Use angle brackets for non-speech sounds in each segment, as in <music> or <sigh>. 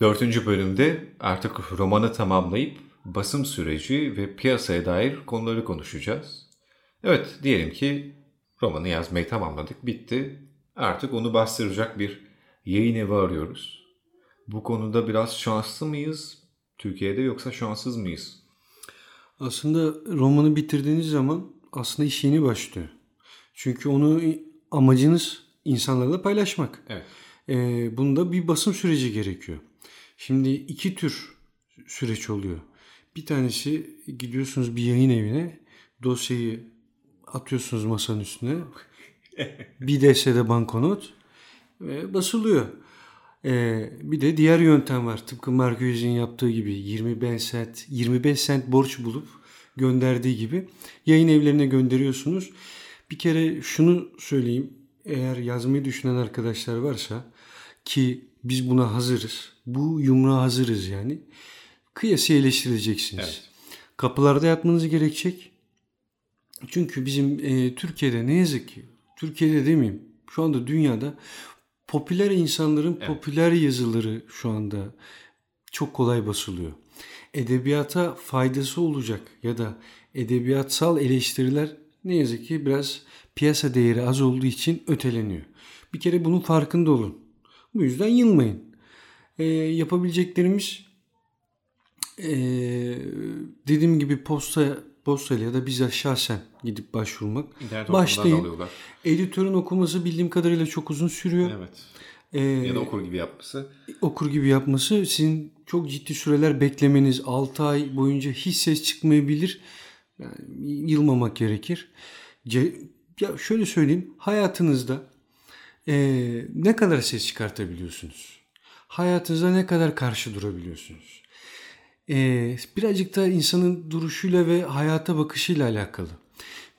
Dördüncü bölümde artık romanı tamamlayıp basım süreci ve piyasaya dair konuları konuşacağız. Evet diyelim ki romanı yazmayı tamamladık, bitti. Artık onu bastıracak bir yayın evi arıyoruz. Bu konuda biraz şanslı mıyız Türkiye'de yoksa şanssız mıyız? Aslında romanı bitirdiğiniz zaman aslında iş yeni başlıyor. Çünkü onu amacınız insanlarla paylaşmak. Evet. Ee, bunda bir basım süreci gerekiyor. Şimdi iki tür süreç oluyor. Bir tanesi gidiyorsunuz bir yayın evine dosyayı atıyorsunuz masanın üstüne. <laughs> bir destede banknot ve basılıyor. Ee, bir de diğer yöntem var. Tıpkı Hugges'in yaptığı gibi 25 sent 25 sent borç bulup gönderdiği gibi yayın evlerine gönderiyorsunuz. Bir kere şunu söyleyeyim. Eğer yazmayı düşünen arkadaşlar varsa ki biz buna hazırız. Bu yumruğa hazırız yani. Kıyası eleştireceksiniz. Evet. Kapılarda yatmanız gerekecek. Çünkü bizim e, Türkiye'de ne yazık ki, Türkiye'de demeyeyim, şu anda dünyada popüler insanların Evet. popüler yazıları şu anda çok kolay basılıyor. Edebiyata faydası olacak ya da edebiyatsal eleştiriler ne yazık ki biraz piyasa değeri az olduğu için öteleniyor. Bir kere bunun farkında olun. Bu yüzden yılmayın. Ee, yapabileceklerimiz ee, dediğim gibi posta postayla ya da bizzat şahsen gidip başvurmak. İnternet Başlayın. Editörün okuması bildiğim kadarıyla çok uzun sürüyor. Evet. Ee, Ya da okur gibi yapması. okur gibi yapması sizin çok ciddi süreler beklemeniz 6 ay boyunca hiç ses çıkmayabilir. Yani yılmamak gerekir. Ce- ya şöyle söyleyeyim hayatınızda eee, ne kadar ses çıkartabiliyorsunuz? Hayatınızda ne kadar karşı durabiliyorsunuz? Eee, birazcık da insanın duruşuyla ve hayata bakışıyla alakalı.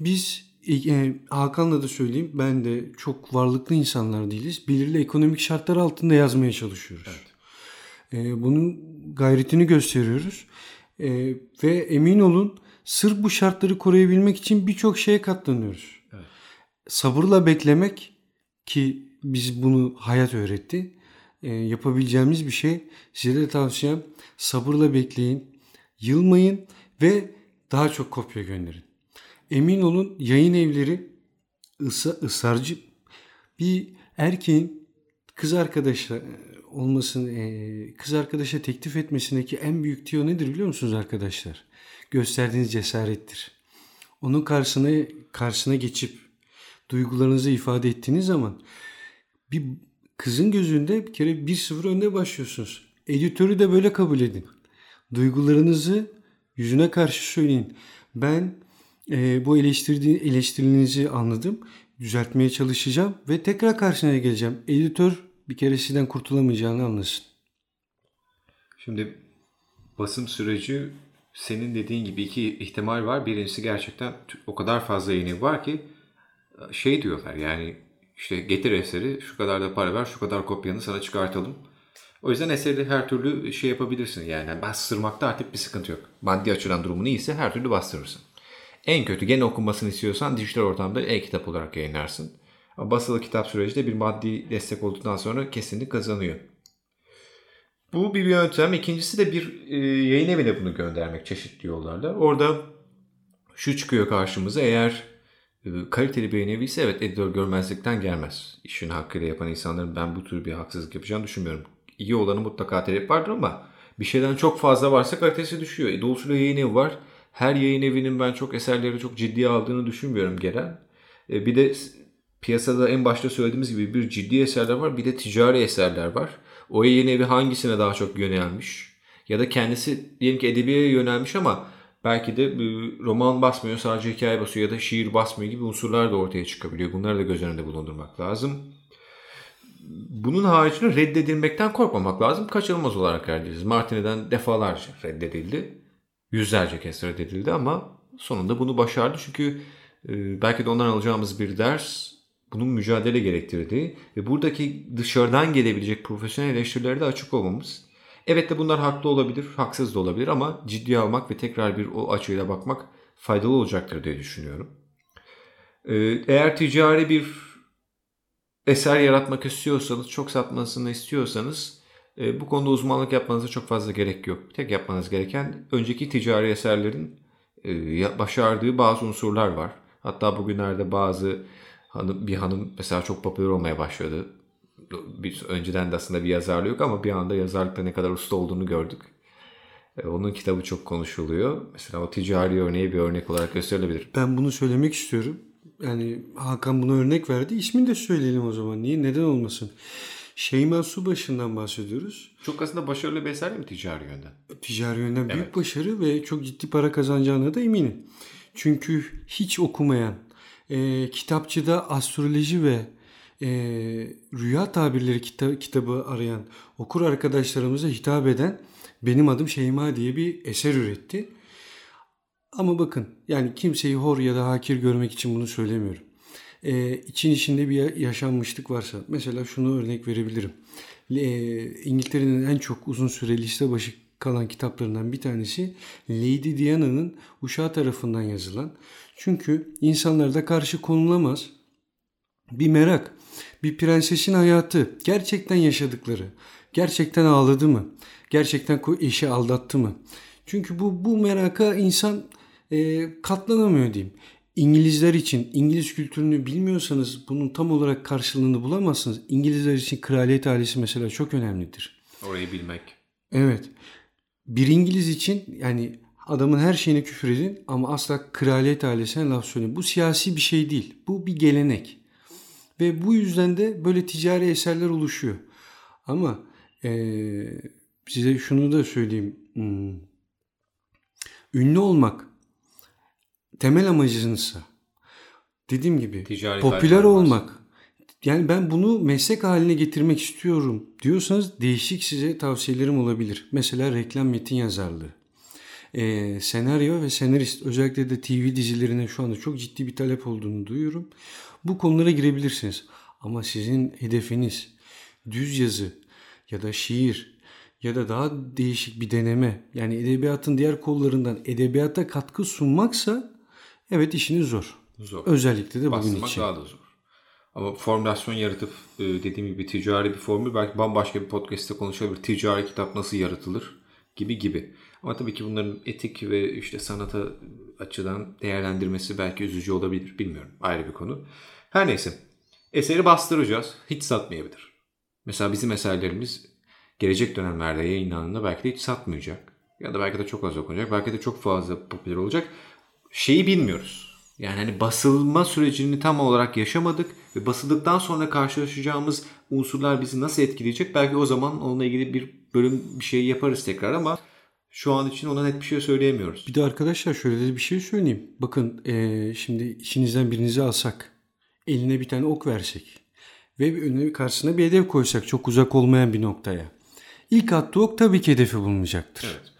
Biz e, Hakan'la da söyleyeyim ben de çok varlıklı insanlar değiliz. Belirli ekonomik şartlar altında yazmaya çalışıyoruz. E, bunun gayretini gösteriyoruz. E, ve emin olun sırf bu şartları koruyabilmek için birçok şeye katlanıyoruz. Evet. Sabırla beklemek ki biz bunu hayat öğretti. E, yapabileceğimiz bir şey. Size de tavsiyem sabırla bekleyin. Yılmayın ve daha çok kopya gönderin. Emin olun yayın evleri ısa, ısrarcı bir erkeğin kız arkadaşla olmasını e, kız arkadaşa teklif etmesindeki en büyük tiyo nedir biliyor musunuz arkadaşlar? Gösterdiğiniz cesarettir. Onun karşısına karşısına geçip duygularınızı ifade ettiğiniz zaman bir kızın gözünde bir kere 1-0 önde başlıyorsunuz. Editörü de böyle kabul edin. Duygularınızı yüzüne karşı söyleyin. Ben e, bu eleştirdiği, eleştirinizi anladım. Düzeltmeye çalışacağım ve tekrar karşına geleceğim. Editör bir kere sizden kurtulamayacağını anlasın. Şimdi basım süreci senin dediğin gibi iki ihtimal var. Birincisi gerçekten o kadar fazla evi var ki şey diyorlar yani işte getir eseri şu kadar da para ver şu kadar kopyanı sana çıkartalım. O yüzden eseri her türlü şey yapabilirsin yani bastırmakta artık bir sıkıntı yok. Maddi açıdan durumun iyiyse her türlü bastırırsın. En kötü gene okunmasını istiyorsan dijital ortamda e-kitap olarak yayınlarsın. Basılı kitap süreci de bir maddi destek olduktan sonra kesinlikle kazanıyor. Bu bir yöntem. İkincisi de bir e, yayın evine bunu göndermek çeşitli yollarla. Orada şu çıkıyor karşımıza eğer kaliteli bir yayın evi ise evet editör görmezlikten gelmez. İşini hakkıyla yapan insanların ben bu tür bir haksızlık yapacağını düşünmüyorum. İyi olanı mutlaka talep vardır ama bir şeyden çok fazla varsa kalitesi düşüyor. E, dolayısıyla yayın evi var. Her yayın evinin ben çok eserleri çok ciddiye aldığını düşünmüyorum genel. E, bir de piyasada en başta söylediğimiz gibi bir ciddi eserler var bir de ticari eserler var. O yayın evi hangisine daha çok yönelmiş? Ya da kendisi diyelim ki edebiye yönelmiş ama belki de e, roman basmıyor sadece hikaye basıyor ya da şiir basmıyor gibi unsurlar da ortaya çıkabiliyor. Bunları da göz önünde bulundurmak lazım. Bunun haricinde reddedilmekten korkmamak lazım. Kaçınılmaz olarak reddediliriz. Martini'den defalarca reddedildi. Yüzlerce kez reddedildi ama sonunda bunu başardı. Çünkü e, belki de ondan alacağımız bir ders bunun mücadele gerektirdiği ve buradaki dışarıdan gelebilecek profesyonel eleştirilere de açık olmamız. Evet de bunlar haklı olabilir, haksız da olabilir ama ciddiye almak ve tekrar bir o açıyla bakmak faydalı olacaktır diye düşünüyorum. Ee, Eğer ticari bir eser yaratmak istiyorsanız, çok satmasını istiyorsanız E, bu konuda uzmanlık yapmanıza çok fazla gerek yok. Tek yapmanız gereken önceki ticari eserlerin e, başardığı bazı unsurlar var. Hatta bugünlerde bazı hanım, bir hanım mesela çok popüler olmaya başladı. Bir, önceden de aslında bir yazarlığı yok ama bir anda yazarlıkta ne kadar usta olduğunu gördük. E, onun kitabı çok konuşuluyor. Mesela o ticari örneği bir örnek olarak gösterilebilir. Ben bunu söylemek istiyorum. Yani Hakan buna örnek verdi. İsmini de söyleyelim o zaman. Niye? Neden olmasın? Şeyma Subaşı'ndan bahsediyoruz. Çok aslında başarılı bir eser mi ticari yönden? Ticari yönden büyük evet. başarı ve çok ciddi para kazanacağına da eminim. Çünkü hiç okumayan, e, kitapçıda astroloji ve e, rüya tabirleri kita- kitabı arayan okur arkadaşlarımıza hitap eden benim adım Şeyma diye bir eser üretti. Ama bakın yani kimseyi hor ya da hakir görmek için bunu söylemiyorum. Ee, için içinde bir yaşanmışlık varsa mesela şunu örnek verebilirim. Ee, İngiltere'nin en çok uzun süre liste başı kalan kitaplarından bir tanesi Lady Diana'nın uşağı tarafından yazılan. Çünkü insanlarda karşı konulamaz bir merak, bir prensesin hayatı, gerçekten yaşadıkları, gerçekten ağladı mı, gerçekten eşi aldattı mı? Çünkü bu bu meraka insan e, katlanamıyor diyeyim. İngilizler için İngiliz kültürünü bilmiyorsanız bunun tam olarak karşılığını bulamazsınız. İngilizler için kraliyet ailesi mesela çok önemlidir. Orayı bilmek. Evet. Bir İngiliz için yani adamın her şeyine küfür edin ama asla kraliyet ailesine laf söyleyin. Bu siyasi bir şey değil. Bu bir gelenek. Ve bu yüzden de böyle ticari eserler oluşuyor. Ama ee, size şunu da söyleyeyim. Hmm. Ünlü olmak temel amacınızsa dediğim gibi Ticari popüler olmak yani ben bunu meslek haline getirmek istiyorum diyorsanız değişik size tavsiyelerim olabilir. Mesela reklam metin yazarlığı. Ee, senaryo ve senarist özellikle de TV dizilerine şu anda çok ciddi bir talep olduğunu duyuyorum. Bu konulara girebilirsiniz. Ama sizin hedefiniz düz yazı ya da şiir ya da daha değişik bir deneme yani edebiyatın diğer kollarından edebiyata katkı sunmaksa evet işiniz zor. Zor. Özellikle de bugün için. daha da zor. Ama formülasyon yaratıp e, dediğim gibi ticari bir formül belki bambaşka bir podcast'te konuşabilir. Ticari kitap nasıl yaratılır gibi gibi. Ama tabii ki bunların etik ve işte sanata açıdan değerlendirmesi belki üzücü olabilir. Bilmiyorum. Ayrı bir konu. Her neyse. Eseri bastıracağız. Hiç satmayabilir. Mesela bizim eserlerimiz gelecek dönemlerde yayınlandığında belki de hiç satmayacak. Ya da belki de çok az okunacak. Belki de çok fazla popüler olacak. Şeyi bilmiyoruz. Yani hani basılma sürecini tam olarak yaşamadık ve basıldıktan sonra karşılaşacağımız unsurlar bizi nasıl etkileyecek? Belki o zaman onunla ilgili bir bölüm bir şey yaparız tekrar ama şu an için ona net bir şey söyleyemiyoruz. Bir de arkadaşlar şöyle bir şey söyleyeyim. Bakın ee, şimdi içinizden birinizi alsak, eline bir tane ok versek ve önüne karşısına bir hedef koysak çok uzak olmayan bir noktaya. İlk attığı ok tabii ki hedefi bulmayacaktır. Evet.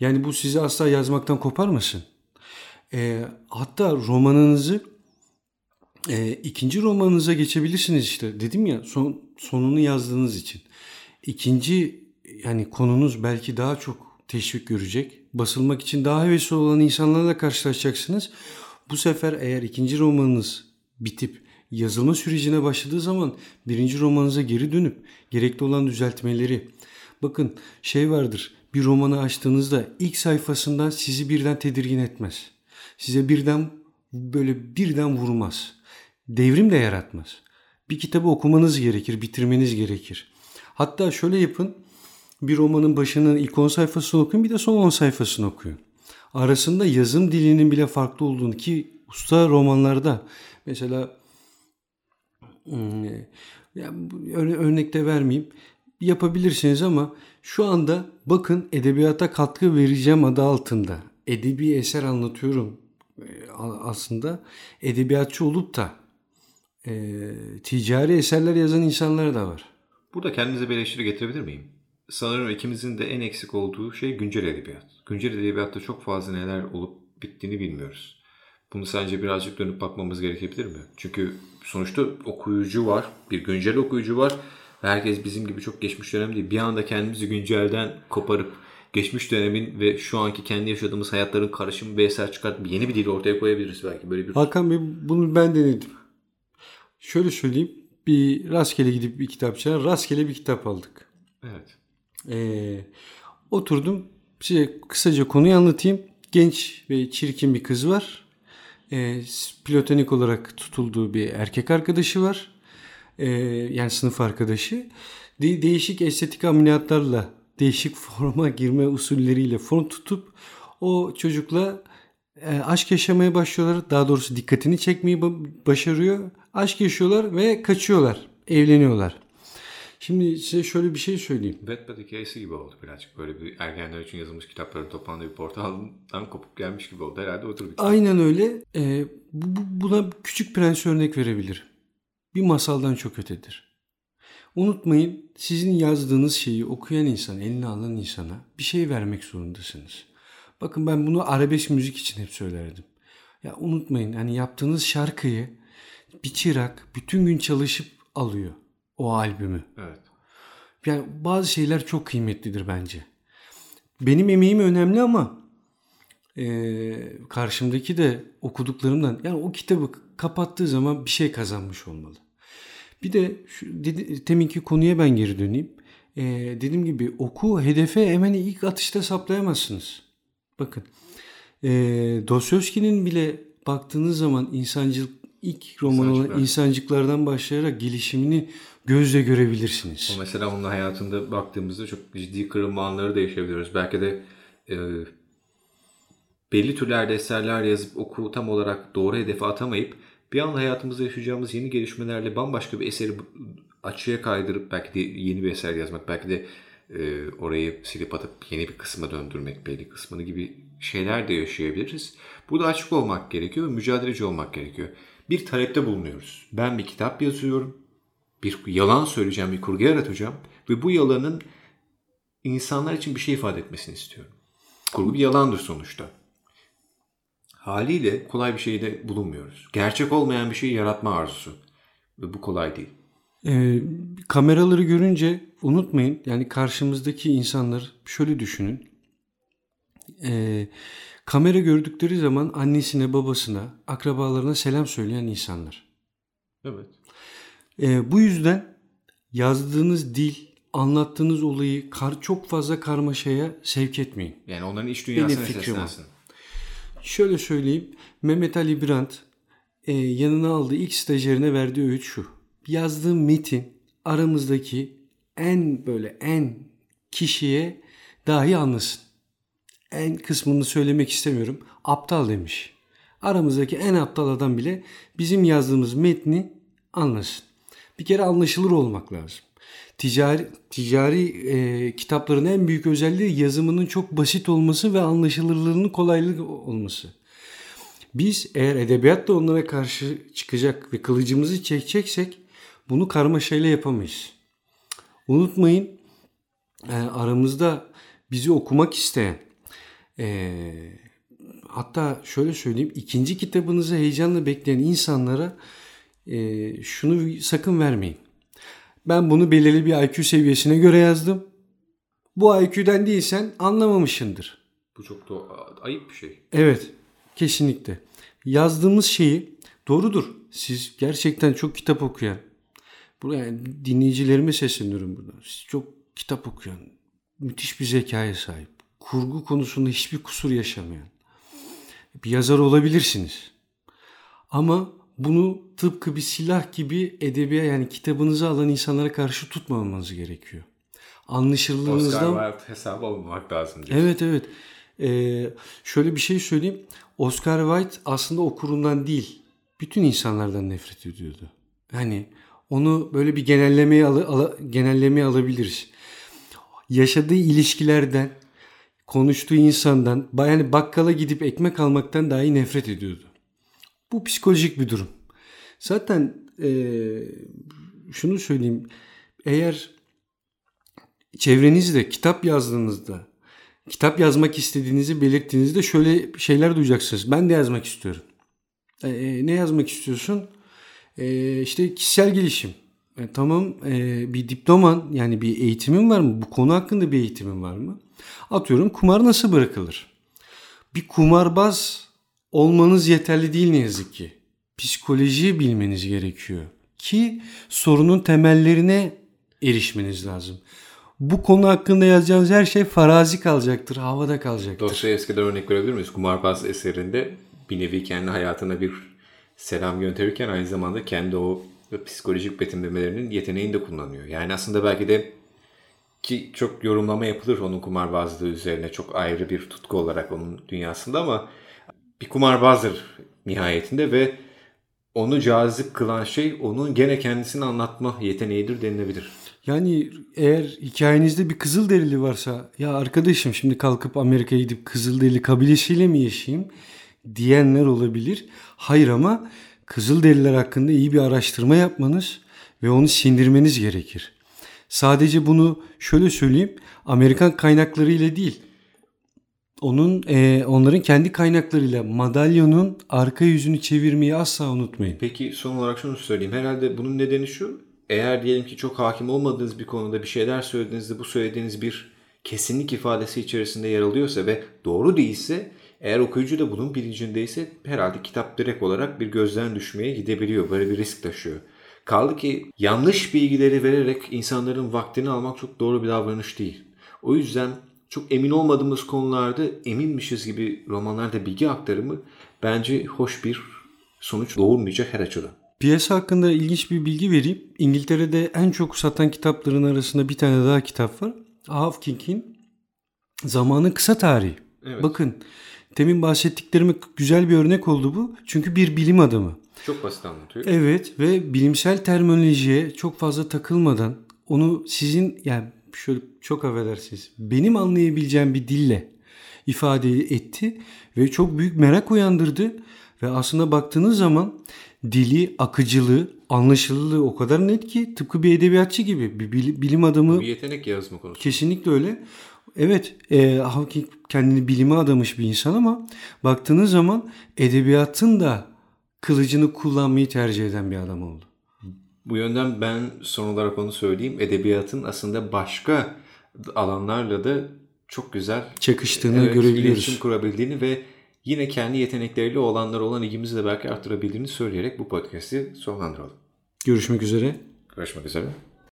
Yani bu sizi asla yazmaktan koparmasın. E, hatta romanınızı e, ikinci romanınıza geçebilirsiniz işte. Dedim ya son, sonunu yazdığınız için. İkinci yani konunuz belki daha çok teşvik görecek. Basılmak için daha hevesli olan insanlarla karşılaşacaksınız. Bu sefer eğer ikinci romanınız bitip yazılma sürecine başladığı zaman birinci romanınıza geri dönüp gerekli olan düzeltmeleri. Bakın şey vardır bir romanı açtığınızda ilk sayfasından sizi birden tedirgin etmez. Size birden böyle birden vurmaz. Devrim de yaratmaz. Bir kitabı okumanız gerekir, bitirmeniz gerekir. Hatta şöyle yapın. Bir romanın başının ilk 10 sayfasını okuyun bir de son 10 sayfasını okuyun. Arasında yazım dilinin bile farklı olduğunu ki usta romanlarda mesela Hmm, örnekte vermeyeyim. Yapabilirsiniz ama şu anda bakın edebiyata katkı vereceğim adı altında. Edebi eser anlatıyorum e, aslında. Edebiyatçı olup da e, ticari eserler yazan insanlar da var. Burada kendinize bir eleştiri getirebilir miyim? Sanırım ikimizin de en eksik olduğu şey güncel edebiyat. Güncel edebiyatta çok fazla neler olup bittiğini bilmiyoruz. Bunu sence birazcık dönüp bakmamız gerekebilir mi? Çünkü sonuçta okuyucu var, bir güncel okuyucu var. Herkes bizim gibi çok geçmiş dönem değil. Bir anda kendimizi güncelden koparıp geçmiş dönemin ve şu anki kendi yaşadığımız hayatların karışımı bir eser çıkartıp yeni bir dil ortaya koyabiliriz belki. Böyle bir Hakan Bey bunu ben denedim. Şöyle söyleyeyim. Bir rastgele gidip bir kitapçıya rastgele bir kitap aldık. Evet. Ee, oturdum size kısaca konuyu anlatayım. Genç ve çirkin bir kız var. Ee, platonik olarak tutulduğu bir erkek arkadaşı var. Ee, yani sınıf arkadaşı. De- değişik estetik ameliyatlarla, değişik <laughs> forma girme usulleriyle form tutup o çocukla e, aşk yaşamaya başlıyorlar. Daha doğrusu dikkatini çekmeyi ba- başarıyor. Aşk yaşıyorlar ve kaçıyorlar. Evleniyorlar. Şimdi size şöyle bir şey söyleyeyim. Wattpad hikayesi gibi oldu birazcık. Böyle bir ergenler için yazılmış kitapların toplandığı bir portaldan kopup gelmiş gibi oldu. Herhalde otur bir kitap. Aynen öyle. Ee, bu, bu- buna küçük prens örnek verebilirim. Bir masaldan çok ötedir. Unutmayın sizin yazdığınız şeyi okuyan insan, eline alan insana bir şey vermek zorundasınız. Bakın ben bunu arabesk müzik için hep söylerdim. Ya unutmayın hani yaptığınız şarkıyı bir çırak bütün gün çalışıp alıyor o albümü. Evet. Yani bazı şeyler çok kıymetlidir bence. Benim emeğim önemli ama eee, karşımdaki de okuduklarımdan yani o kitabı kapattığı zaman bir şey kazanmış olmalı. Bir de şu dedi, teminki konuya ben geri döneyim. Eee, dediğim gibi oku hedefe hemen ilk atışta saplayamazsınız. Bakın eee Dostoyevski'nin bile baktığınız zaman insancılık ilk roman olan İnsancıklar. insancıklardan başlayarak gelişimini gözle görebilirsiniz. O mesela onun hayatında baktığımızda çok ciddi kırılma anları da yaşayabiliyoruz. Belki de e, belli türlerde eserler yazıp oku tam olarak doğru hedefe atamayıp bir anda hayatımızda yaşayacağımız yeni gelişmelerle bambaşka bir eseri açığa kaydırıp belki de yeni bir eser yazmak, belki de e, orayı silip atıp yeni bir kısma döndürmek belli kısmını gibi şeyler de yaşayabiliriz. Burada açık olmak gerekiyor ve mücadeleci olmak gerekiyor. Bir talepte bulunuyoruz. Ben bir kitap yazıyorum bir yalan söyleyeceğim, bir kurgu yaratacağım ve bu yalanın insanlar için bir şey ifade etmesini istiyorum. Kurgu bir yalandır sonuçta. Haliyle kolay bir şeyde bulunmuyoruz. Gerçek olmayan bir şey yaratma arzusu. Ve bu kolay değil. Ee, kameraları görünce unutmayın yani karşımızdaki insanlar şöyle düşünün. Ee, kamera gördükleri zaman annesine, babasına, akrabalarına selam söyleyen insanlar. Evet. Ee, bu yüzden yazdığınız dil, anlattığınız olayı kar, çok fazla karmaşaya sevk etmeyin. Yani onların iç dünyasına seslensin. Şöyle söyleyeyim. Mehmet Ali Brandt e, yanına aldığı ilk stajyerine verdiği öğüt şu. Yazdığım metin aramızdaki en böyle en kişiye dahi anlasın. En kısmını söylemek istemiyorum. Aptal demiş. Aramızdaki en aptal adam bile bizim yazdığımız metni anlasın. Bir kere anlaşılır olmak lazım. Ticari, ticari e, kitapların en büyük özelliği yazımının çok basit olması ve anlaşılırlığının kolaylık olması. Biz eğer edebiyatta onlara karşı çıkacak ve kılıcımızı çekeceksek bunu karmaşayla yapamayız. Unutmayın e, aramızda bizi okumak isteyen e, hatta şöyle söyleyeyim ikinci kitabınızı heyecanla bekleyen insanlara e, şunu sakın vermeyin. Ben bunu belirli bir IQ seviyesine göre yazdım. Bu IQ'den değilsen anlamamışındır. Bu çok da ayıp bir şey. Evet, kesinlikle. Yazdığımız şeyi doğrudur. Siz gerçekten çok kitap okuyan, buraya yani dinleyicilerime sesleniyorum burada. Siz çok kitap okuyan, müthiş bir zekaya sahip, kurgu konusunda hiçbir kusur yaşamayan bir yazar olabilirsiniz. Ama bunu tıpkı bir silah gibi edebiyat yani kitabınızı alan insanlara karşı tutmamanız gerekiyor. Anlaşılırlığınızdan Oscar Wilde hesabı olmamak lazım. diyorsun. Evet evet. Ee, şöyle bir şey söyleyeyim. Oscar Wilde aslında okurundan değil, bütün insanlardan nefret ediyordu. Yani onu böyle bir genellemeye al, ala- genellemeye alabiliriz. Yaşadığı ilişkilerden, konuştuğu insandan, yani bakkala gidip ekmek almaktan dahi nefret ediyordu. Bu psikolojik bir durum. Zaten eee, şunu söyleyeyim. Eğer çevrenizde kitap yazdığınızda, kitap yazmak istediğinizi belirttiğinizde şöyle şeyler duyacaksınız. Ben de yazmak istiyorum. E, ne yazmak istiyorsun? E, işte kişisel gelişim. E, tamam e, bir diploman yani bir eğitimin var mı? Bu konu hakkında bir eğitimin var mı? Atıyorum kumar nasıl bırakılır? Bir kumarbaz olmanız yeterli değil ne yazık ki. Psikolojiyi bilmeniz gerekiyor ki sorunun temellerine erişmeniz lazım. bu konu hakkında yazacağınız her şey farazi kalacaktır, havada kalacaktır. Dostoyevski'den örnek verebilir miyiz? Kumarbaz eserinde bir nevi kendi hayatına bir selam gönderirken aynı zamanda kendi o psikolojik betimlemelerinin yeteneğini de kullanıyor. Yani aslında belki de ki çok yorumlama yapılır onun kumarbazlığı üzerine çok ayrı bir tutku olarak onun dünyasında ama bir kumarbazdır nihayetinde ve onu cazip kılan şey onun gene kendisini anlatma yeteneğidir denilebilir. Yani eğer hikayenizde bir Kızılderili varsa ya arkadaşım şimdi kalkıp Amerika'ya gidip Kızılderili kabilesiyle mi yaşayayım diyenler olabilir. Hayır ama Kızılderililer hakkında iyi bir araştırma yapmanız ve onu sindirmeniz gerekir. Sadece bunu şöyle söyleyeyim Amerikan kaynaklarıyla değil onun e, onların kendi kaynaklarıyla madalyonun arka yüzünü çevirmeyi asla unutmayın. Peki son olarak şunu söyleyeyim. Herhalde bunun nedeni şu. Eğer diyelim ki çok hakim olmadığınız bir konuda bir şeyler söylediğinizde bu söylediğiniz bir kesinlik ifadesi içerisinde yer alıyorsa ve doğru değilse eğer okuyucu da bunun bilincindeyse herhalde kitap direkt olarak bir gözden düşmeye gidebiliyor. Böyle bir risk taşıyor. Kaldı ki yanlış bilgileri vererek insanların vaktini almak çok doğru bir davranış değil. O yüzden çok emin olmadığımız konularda eminmişiz gibi romanlarda bilgi aktarımı bence hoş bir sonuç doğurmayacak her açıdan. Piyasa hakkında ilginç bir bilgi vereyim. İngiltere'de en çok satan kitapların arasında bir tane daha kitap var. Hawking'in Zamanın Kısa Tarihi. Evet. Bakın demin bahsettiklerime güzel bir örnek oldu bu. Çünkü bir bilim adamı. Çok basit anlatıyor. Evet ve bilimsel terminolojiye çok fazla takılmadan onu sizin yani şöyle çok affedersiniz benim anlayabileceğim bir dille ifade etti ve çok büyük merak uyandırdı ve aslında baktığınız zaman dili, akıcılığı, anlaşılırlığı o kadar net ki tıpkı bir edebiyatçı gibi bir bil- bilim adamı Bir yetenek yazma konusu. kesinlikle öyle. Evet, e, Hawking kendini bilime adamış bir insan ama baktığınız zaman edebiyatın da kılıcını kullanmayı tercih eden bir adam oldu. Bu yönden ben son olarak onu söyleyeyim. Edebiyatın aslında başka alanlarla da çok güzel Çakıştığını evet, görebiliyoruz. iletişim kurabildiğini ve yine kendi yetenekleriyle olanlar olan ilgimizi de belki arttırabildiğini söyleyerek bu podcast'i sonlandıralım. Görüşmek üzere. Görüşmek üzere.